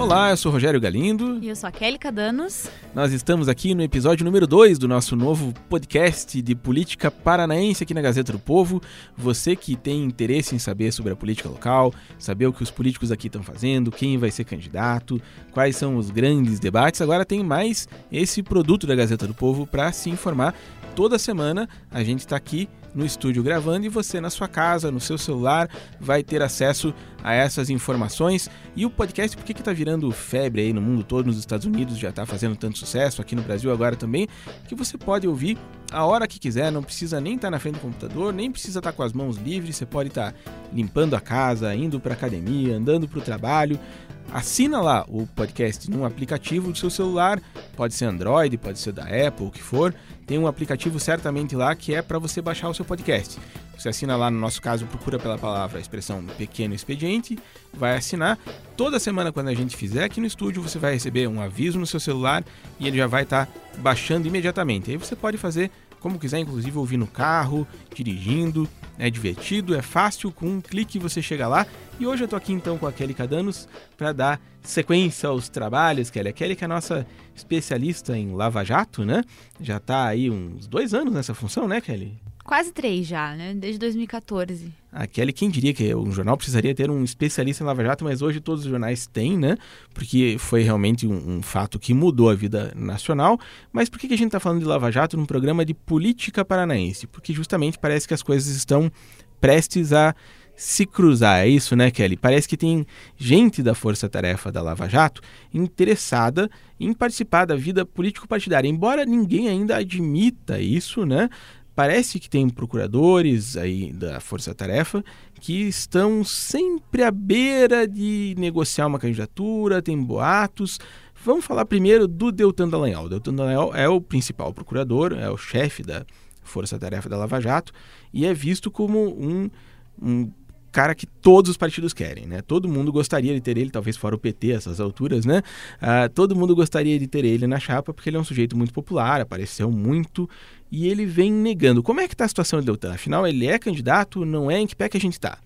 Olá, eu sou Rogério Galindo. E eu sou a Kelly Cadanos. Nós estamos aqui no episódio número 2 do nosso novo podcast de política paranaense aqui na Gazeta do Povo. Você que tem interesse em saber sobre a política local, saber o que os políticos aqui estão fazendo, quem vai ser candidato, quais são os grandes debates, agora tem mais esse produto da Gazeta do Povo para se informar. Toda semana a gente está aqui no estúdio gravando e você na sua casa, no seu celular, vai ter acesso a essas informações. E o podcast, por que está virando febre aí no mundo todo, nos Estados Unidos já está fazendo tanto sucesso, aqui no Brasil agora também, que você pode ouvir a hora que quiser, não precisa nem estar tá na frente do computador, nem precisa estar tá com as mãos livres, você pode estar tá limpando a casa, indo para academia, andando para o trabalho. Assina lá o podcast num aplicativo do seu celular, pode ser Android, pode ser da Apple, o que for. Tem um aplicativo certamente lá que é para você baixar o seu podcast. Você assina lá, no nosso caso, procura pela palavra a expressão pequeno expediente, vai assinar. Toda semana, quando a gente fizer aqui no estúdio, você vai receber um aviso no seu celular e ele já vai estar tá baixando imediatamente. Aí você pode fazer como quiser, inclusive ouvir no carro, dirigindo. É divertido, é fácil, com um clique você chega lá. E hoje eu tô aqui então com a Kelly Cadanos para dar sequência aos trabalhos, Kelly. A Kelly que é a nossa especialista em Lava Jato, né? Já tá aí uns dois anos nessa função, né, Kelly? Quase três já, né? Desde 2014. A Kelly, quem diria que um jornal precisaria ter um especialista em Lava Jato, mas hoje todos os jornais têm, né? Porque foi realmente um, um fato que mudou a vida nacional. Mas por que, que a gente está falando de Lava Jato num programa de política paranaense? Porque justamente parece que as coisas estão prestes a se cruzar, é isso, né, Kelly? Parece que tem gente da Força Tarefa da Lava Jato interessada em participar da vida político-partidária, embora ninguém ainda admita isso, né? Parece que tem procuradores aí da Força Tarefa que estão sempre à beira de negociar uma candidatura, tem boatos. Vamos falar primeiro do Deltan Dallagnol. Deltan Dallagnol é o principal procurador, é o chefe da Força Tarefa da Lava Jato e é visto como um, um cara que todos os partidos querem, né? Todo mundo gostaria de ter ele, talvez fora o PT essas alturas, né? Uh, todo mundo gostaria de ter ele na chapa porque ele é um sujeito muito popular, apareceu muito e ele vem negando. Como é que está a situação do Deltan? Afinal, ele é candidato, não é? Em que pé que a gente está?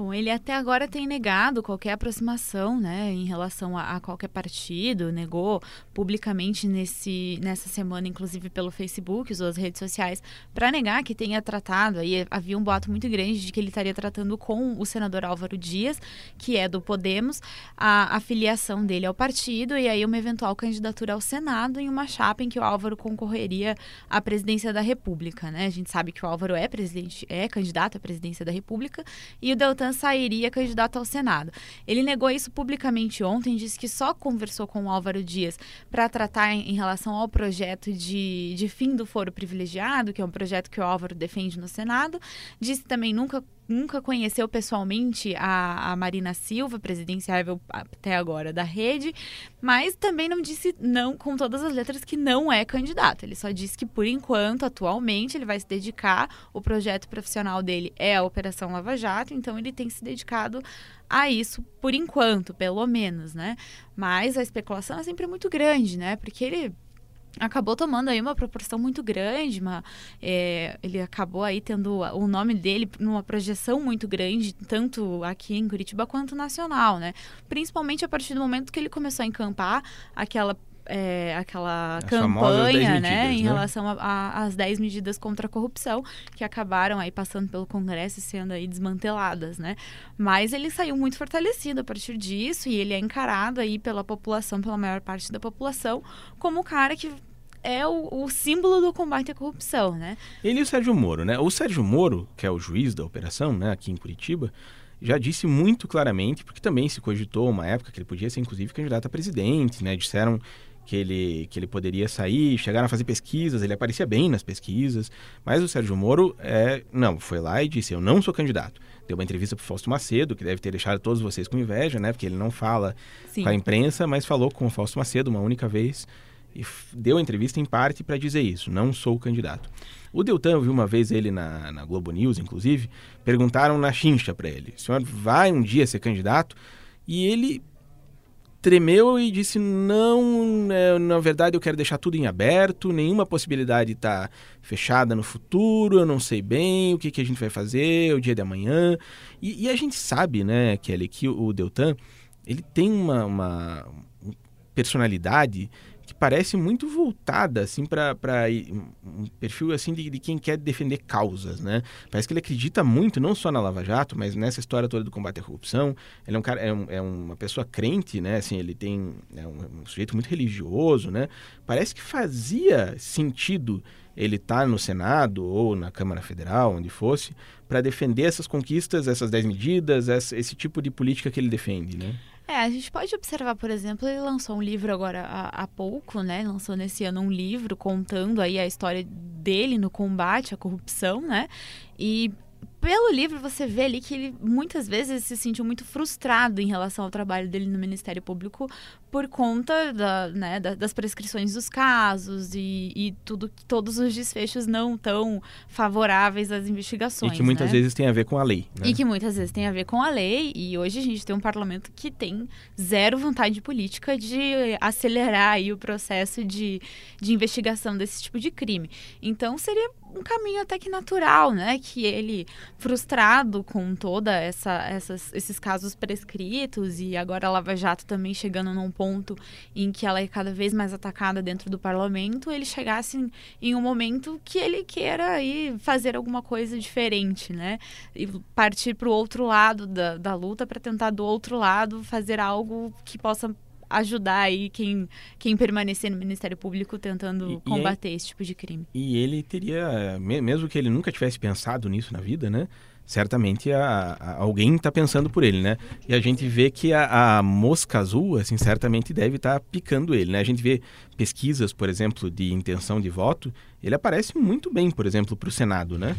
Bom, ele até agora tem negado qualquer aproximação né, em relação a, a, qualquer partido, negou publicamente nesse, nessa semana, inclusive pelo Facebook, usou as redes sociais, para negar que tenha tratado. Aí havia um boato muito grande de que ele estaria tratando com o senador Álvaro Dias, que é do Podemos, a, a filiação dele ao partido e aí uma eventual candidatura ao Senado em uma chapa em que o Álvaro concorreria à presidência da República. Né? A gente sabe que o Álvaro é presidente, é candidato à presidência da República e o Deltan sairia candidato ao Senado. Ele negou isso publicamente ontem, disse que só conversou com o Álvaro Dias para tratar em, em, relação ao projeto de, de fim do foro privilegiado, que é um projeto que o Álvaro defende no Senado. Disse também nunca nunca conheceu pessoalmente a, a Marina Silva, presidenciável até agora da rede, mas também não disse não com todas as letras que não é candidato. Ele só disse que por enquanto, atualmente, ele vai se dedicar, o projeto profissional dele é a Operação Lava Jato, então ele tem se dedicado a isso por enquanto, pelo menos, né? Mas a especulação é sempre muito grande, né? Porque ele acabou tomando aí uma proporção muito grande, uma, é, ele acabou aí tendo o nome dele numa projeção muito grande, tanto aqui em Curitiba quanto nacional, né? Principalmente a partir do momento que ele começou a encampar aquela é, aquela As campanha, né, medidas, em né? relação às 10 medidas contra a corrupção, que acabaram aí passando pelo Congresso e sendo aí desmanteladas, né? Mas ele saiu muito fortalecido a partir disso e ele é encarado aí pela população, pela maior parte da população, como o cara que é o, o, símbolo do combate à corrupção, né? Ele e o Sérgio Moro, né? O Sérgio Moro, que é o juiz da operação, né, aqui em Curitiba, já disse muito claramente, porque também se cogitou uma época que ele podia ser inclusive candidato a presidente, né? Disseram que ele, que ele poderia sair, chegaram a fazer pesquisas, ele aparecia bem nas pesquisas, mas o Sérgio Moro é, não, foi lá e disse, eu não sou candidato. Deu uma entrevista para o Fausto Macedo, que deve ter deixado todos vocês com inveja, né? Porque ele não fala Sim. com a imprensa, mas falou com o Fausto Macedo uma única vez e deu a entrevista em parte para dizer isso, não sou candidato. O Deltan, eu vi uma vez ele na, na Globo News, inclusive, perguntaram na chincha para ele, o senhor vai um dia ser candidato? E ele tremeu e disse, não, é, na verdade eu quero deixar tudo em aberto, nenhuma possibilidade está fechada no futuro, eu não sei bem o que, que a gente vai fazer, o dia de amanhã. E, e a gente sabe, né, Kelly, que o Deltan ele tem uma, uma personalidade parece muito voltada assim para um perfil assim de, de, quem quer defender causas, né? Parece que ele acredita muito não só na Lava Jato, mas nessa história toda do combate à corrupção. Ele é um cara é, um, é uma pessoa crente, né? Assim, ele tem é um, um, sujeito muito religioso, né? Parece que fazia sentido ele estar tá no Senado ou na Câmara Federal, onde fosse, para defender essas conquistas, essas 10 medidas, essa, esse tipo de política que ele defende, né? É, a gente pode observar, por exemplo, ele lançou um livro agora há, há, pouco, né? Lançou nesse ano um livro contando aí a história dele no combate à corrupção, né? E pelo livro você vê ali que ele muitas vezes se sentiu muito frustrado em relação ao trabalho dele no Ministério Público por conta da, né, da, das prescrições dos casos e, e, tudo todos os desfechos não tão favoráveis às investigações. E que muitas né? vezes tem a ver com a lei. Né? E que muitas vezes tem a ver com a lei. E hoje a gente tem um parlamento que tem zero vontade política de acelerar aí o processo de, de investigação desse tipo de crime. Então seria um caminho até que natural, né? Que ele, frustrado com toda essa, essas, esses casos prescritos e agora a Lava Jato também chegando num ponto em que ela é cada vez mais atacada dentro do parlamento, ele chegasse em, em um momento que ele queira aí fazer alguma coisa diferente, né? E partir para o outro lado da, da luta para tentar do outro lado fazer algo que possa ajudar aí quem, quem permanecer no Ministério Público tentando e, combater e esse tipo de crime. E ele teria, mesmo que ele nunca tivesse pensado nisso na vida, né? Certamente a, a, alguém está pensando por ele, né? E a gente vê que a, a mosca azul, assim, certamente deve estar tá picando ele, né? A gente vê pesquisas, por exemplo, de intenção de voto, ele aparece muito bem, por exemplo, para o Senado, né?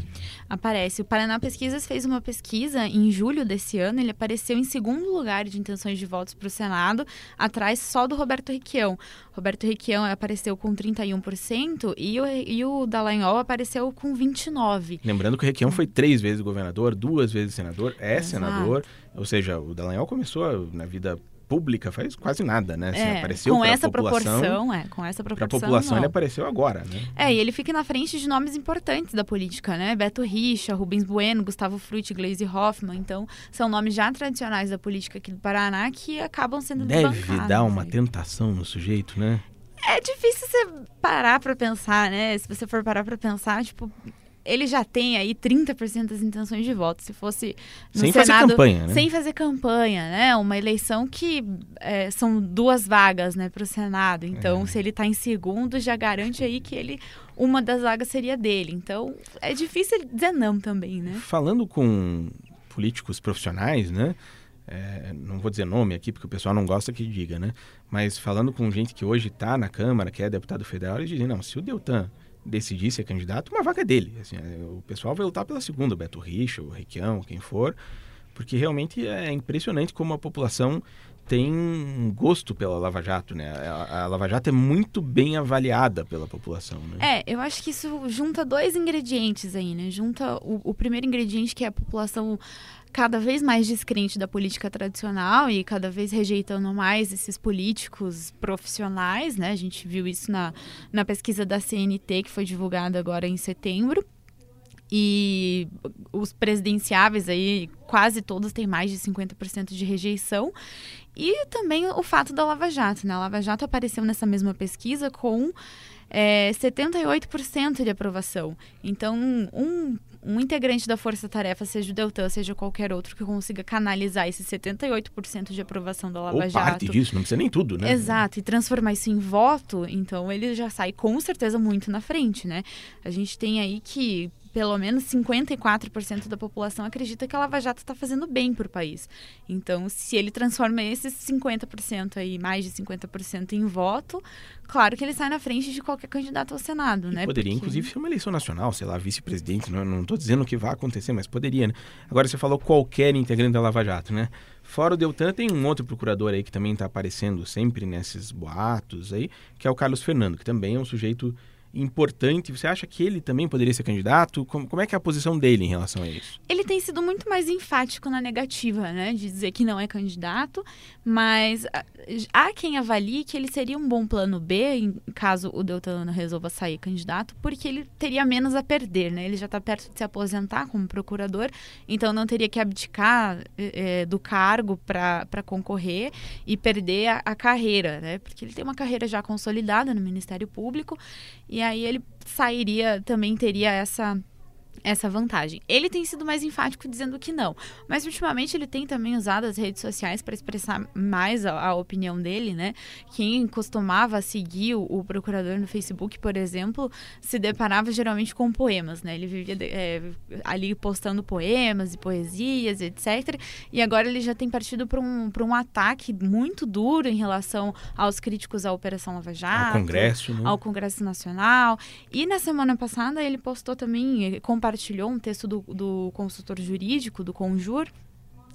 Aparece. O Paraná Pesquisas fez uma pesquisa em julho desse ano, ele apareceu em segundo lugar de intenções de votos para o Senado, atrás só do Roberto Requião. Roberto Requião apareceu com 31% e o, e o Dallagnol apareceu com 29%. Lembrando que o Requião foi três vezes governador, duas vezes senador, é Exato. senador, ou seja, o Dallagnol começou na vida pública faz quase nada, né? Assim, é, apareceu com essa proporção, é, com essa proporção. A população não. ele apareceu agora, né? É, e ele fica na frente de nomes importantes da política, né? Beto Richa, Rubens Bueno, Gustavo Frutti, Gleisi Hoffmann, então são nomes já tradicionais da política aqui do Paraná que acabam sendo Deve dar uma aí. tentação no sujeito, né? É difícil você parar para pensar, né? Se você for parar para pensar, tipo, ele já tem aí 30% das intenções de voto. Se fosse no sem Senado, fazer campanha, né? sem fazer campanha, né? Uma eleição que é, são duas vagas, né, para o Senado. Então, é. se ele está em segundo, já garante aí que ele uma das vagas seria dele. Então, é difícil dizer não também, né? Falando com políticos profissionais, né? É, não vou dizer nome aqui porque o pessoal não gosta que diga, né? Mas falando com gente que hoje está na Câmara, que é deputado federal, eles dizem: não, se o Deltan decidir ser candidato, uma vaga é dele. Assim, é, o pessoal vai lutar pela segunda, o Beto Richa, o Requião, quem for, porque realmente é impressionante como a população tem um gosto pela Lava Jato, né? A, a, Lava Jato é muito bem avaliada pela população, né? É, eu acho que isso junta dois ingredientes aí, né? Junta o, o primeiro ingrediente que é a população cada vez mais descrente da política tradicional e cada vez rejeitando mais esses políticos profissionais, né? A gente viu isso na, na pesquisa da CNT, que foi divulgada agora em setembro. E os presidenciáveis aí, quase todos têm mais de 50% de rejeição. E também o fato da Lava Jato, né? A Lava Jato apareceu nessa mesma pesquisa com é, 78% de aprovação. Então, um, um integrante da Força Tarefa, seja o Deltan, seja qualquer outro, que consiga canalizar esse 78% de aprovação da Lava Ou Jato. parte disso, não precisa nem tudo, né? Exato, e transformar isso em voto, então ele já sai com certeza muito na frente, né? A gente tem aí que pelo menos 54% da população acredita que a Lava Jato está fazendo bem para o país. Então, se ele transforma esses 50% aí, mais de 50% em voto, claro que ele sai na frente de qualquer candidato ao Senado, e né? Poderia, Porque... inclusive, ser uma eleição nacional, sei lá, vice-presidente, não estou dizendo que vai acontecer, mas poderia, né? Agora, você falou qualquer integrante da Lava Jato, né? Fora o Deltan, tem um outro procurador aí que também está aparecendo sempre nesses boatos aí, que é o Carlos Fernando, que também é um sujeito importante. Você acha que ele também poderia ser candidato? Como, como, é que é a posição dele em relação a isso? Ele tem sido muito mais enfático na negativa, né? De dizer que não é candidato, mas ah, há quem avalie que ele seria um bom plano B em caso o Deltano resolva sair candidato, porque ele teria menos a perder, né? Ele já está perto de se aposentar como procurador, então não teria que abdicar é, do cargo para concorrer e perder a, a carreira, né? Porque ele tem uma carreira já consolidada no Ministério Público e aí ele sairia, também teria essa essa vantagem. Ele tem sido mais enfático dizendo que não, mas ultimamente ele tem também usado as redes sociais para expressar mais a, a, opinião dele, né? Quem costumava seguir o, o, procurador no Facebook, por exemplo, se deparava geralmente com poemas, né? Ele vivia é, ali postando poemas e poesias, etc. E agora ele já tem partido para um, um ataque muito duro em relação aos críticos à Operação Lava Jato, ao Congresso, né? ao Congresso Nacional. E na semana passada ele postou também compartilhando compartilhou um texto do, do consultor jurídico, do Conjur,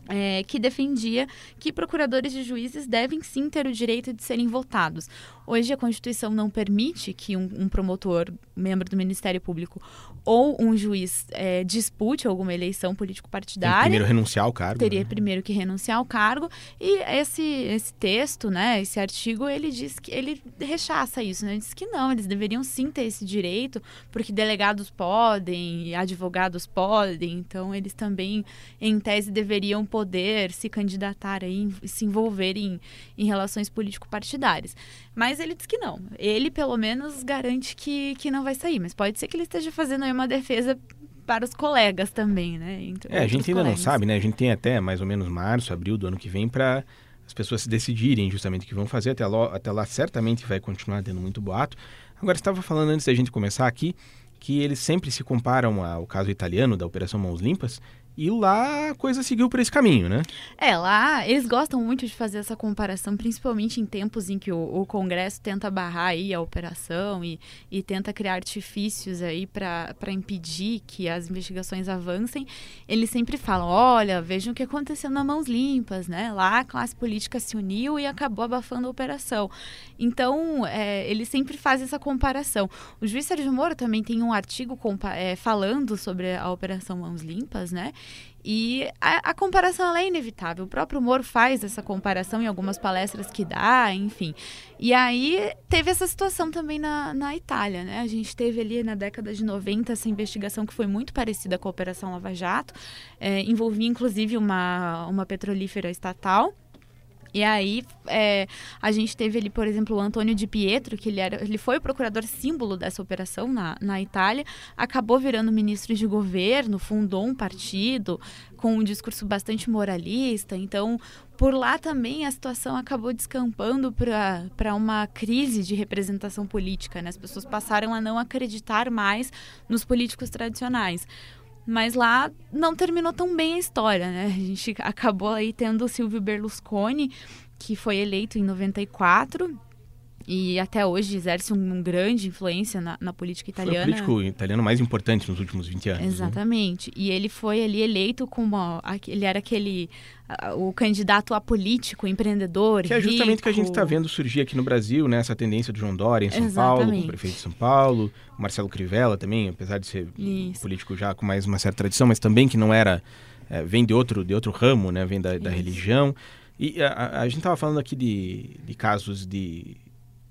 é, que defendia que procuradores e juízes devem sim ter o direito de serem votados. Hoje a Constituição não permite que um, um promotor, membro do Ministério Público ou um juiz é, dispute alguma eleição político-partidária. primeiro renunciar ao cargo. Teria né? primeiro que renunciar ao cargo. E esse, esse texto, né, esse artigo, ele diz que ele rechaça isso, né? Ele diz que não, eles deveriam sim ter esse direito, porque delegados podem, advogados podem, então eles também, em tese, deveriam poder se candidatar aí, se envolver em, em relações político-partidárias. Mas ele diz que não. Ele, pelo menos, garante que, que não vai sair. Mas pode ser que ele esteja fazendo aí uma defesa para os colegas também, né? Entre é, a gente ainda colegas. não sabe, né? A gente tem até mais ou menos março, abril do ano que vem para as pessoas se decidirem justamente o que vão fazer. Até lá, até lá certamente vai continuar tendo muito boato. Agora, estava falando antes da gente começar aqui que eles sempre se comparam ao caso italiano da Operação Mãos Limpas e lá a coisa seguiu por esse caminho, né? É, lá eles gostam muito de fazer essa comparação, principalmente em tempos em que o, o Congresso tenta barrar aí a operação e, e tenta criar artifícios aí para impedir que as investigações avancem. Eles sempre falam: olha, vejam o que aconteceu na Mãos Limpas, né? Lá a classe política se uniu e acabou abafando a operação. Então, é, eles sempre fazem essa comparação. O juiz Sérgio Moro também tem um artigo é, falando sobre a Operação Mãos Limpas, né? E a, a comparação é inevitável. O próprio Moro faz essa comparação em algumas palestras que dá, enfim. E aí teve essa situação também na, na Itália, né? A gente teve ali na década de 90 essa investigação que foi muito parecida com a Operação Lava Jato, é, envolvia inclusive uma, uma petrolífera estatal. E aí é, a gente teve ali, por exemplo, o Antônio Di Pietro, que ele, era, ele foi o procurador símbolo dessa operação na, na Itália, acabou virando ministro de governo, fundou um partido com um discurso bastante moralista. Então, por lá também a situação acabou descampando para uma crise de representação política. Né? As pessoas passaram a não acreditar mais nos políticos tradicionais. Mas lá não terminou tão bem a história, né? A gente acabou aí tendo o Silvio Berlusconi, que foi eleito em 94 e até hoje exerce uma grande influência na, na, política italiana. Foi o político italiano mais importante nos últimos 20 anos. Né? Exatamente. Né? E ele foi ali eleito como ele era aquele o candidato a político, empreendedor, Que é justamente rico. o que a gente está vendo surgir aqui no Brasil, né? Essa tendência do João Dória em São Exatamente. Paulo, o prefeito de São Paulo, Marcelo Crivella também, apesar de ser Isso. político já com mais uma certa tradição, mas também que não era é, vem de outro de outro ramo, né? Vem da, da religião. E a, a gente estava falando aqui de, de casos de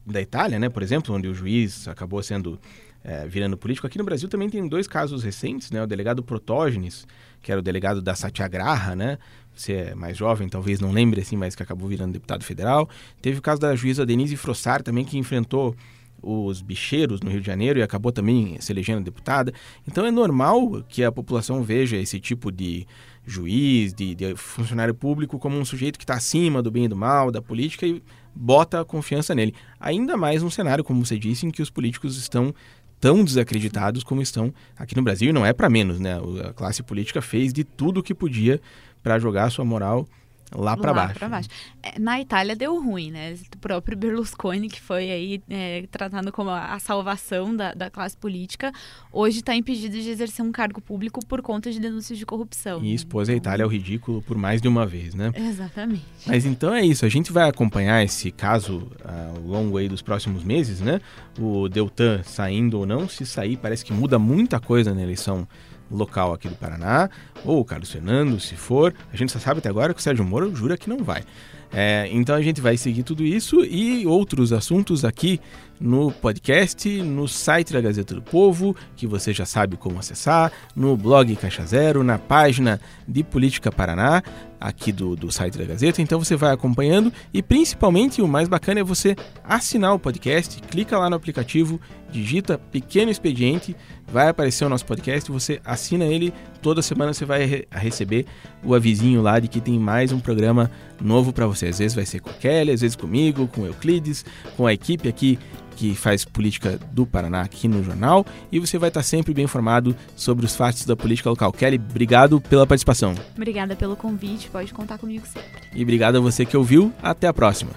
da Itália, né, por exemplo, onde o juiz acabou sendo é, virando político. Aqui no Brasil também tem dois casos recentes, né? O delegado Protógenes, que era o delegado da Satyagraha, né? Você é mais jovem, talvez não lembre assim, mas que acabou virando deputado federal. Teve o caso da juíza Denise Frossar também, que enfrentou os bicheiros no Rio de Janeiro e acabou também se elegendo deputada. Então é normal que a população veja esse tipo de juiz, de, de funcionário público como um sujeito que está acima do bem e do mal, da política e bota a confiança nele. Ainda mais num cenário, como você disse, em que os políticos estão tão desacreditados como estão aqui no Brasil, e não é para menos, né? A classe política fez de tudo o que podia para jogar sua moral lá para baixo. Pra baixo. É, na Itália deu ruim, né? O próprio Berlusconi, que foi aí é, tratado como a salvação da, da classe política, hoje está impedido de exercer um cargo público por conta de denúncias de corrupção. E expôs a Itália ao ridículo por mais de uma vez, né? Exatamente. Mas então é isso, a gente vai acompanhar esse caso ao longo aí dos próximos meses, né? O Deltan saindo ou não, se sair parece que muda muita coisa na eleição local aqui do Paraná, ou o Carlos Fernando, se for. A gente só sabe até agora que o Sérgio Moro jura que não vai. É, então a gente vai seguir tudo isso e outros assuntos aqui no podcast, no site da Gazeta do Povo, que você já sabe como acessar, no blog Caixa Zero, na página de Política Paraná, aqui do, do site da Gazeta. Então você vai acompanhando e principalmente o mais bacana é você assinar o podcast, clica lá no aplicativo, digita Pequeno Expediente, vai aparecer o nosso podcast, você assina ele, toda semana você vai re receber o avisinho lá de que tem mais um programa novo para você. Às vezes vai ser com a Kelly, às vezes comigo, com o Euclides, com a equipe aqui que faz política do Paraná aqui no jornal e você vai estar sempre bem informado sobre os fatos da política local. Kelly, obrigado pela participação. Obrigada pelo convite, pode contar comigo sempre. E obrigado a você que ouviu. Até a próxima.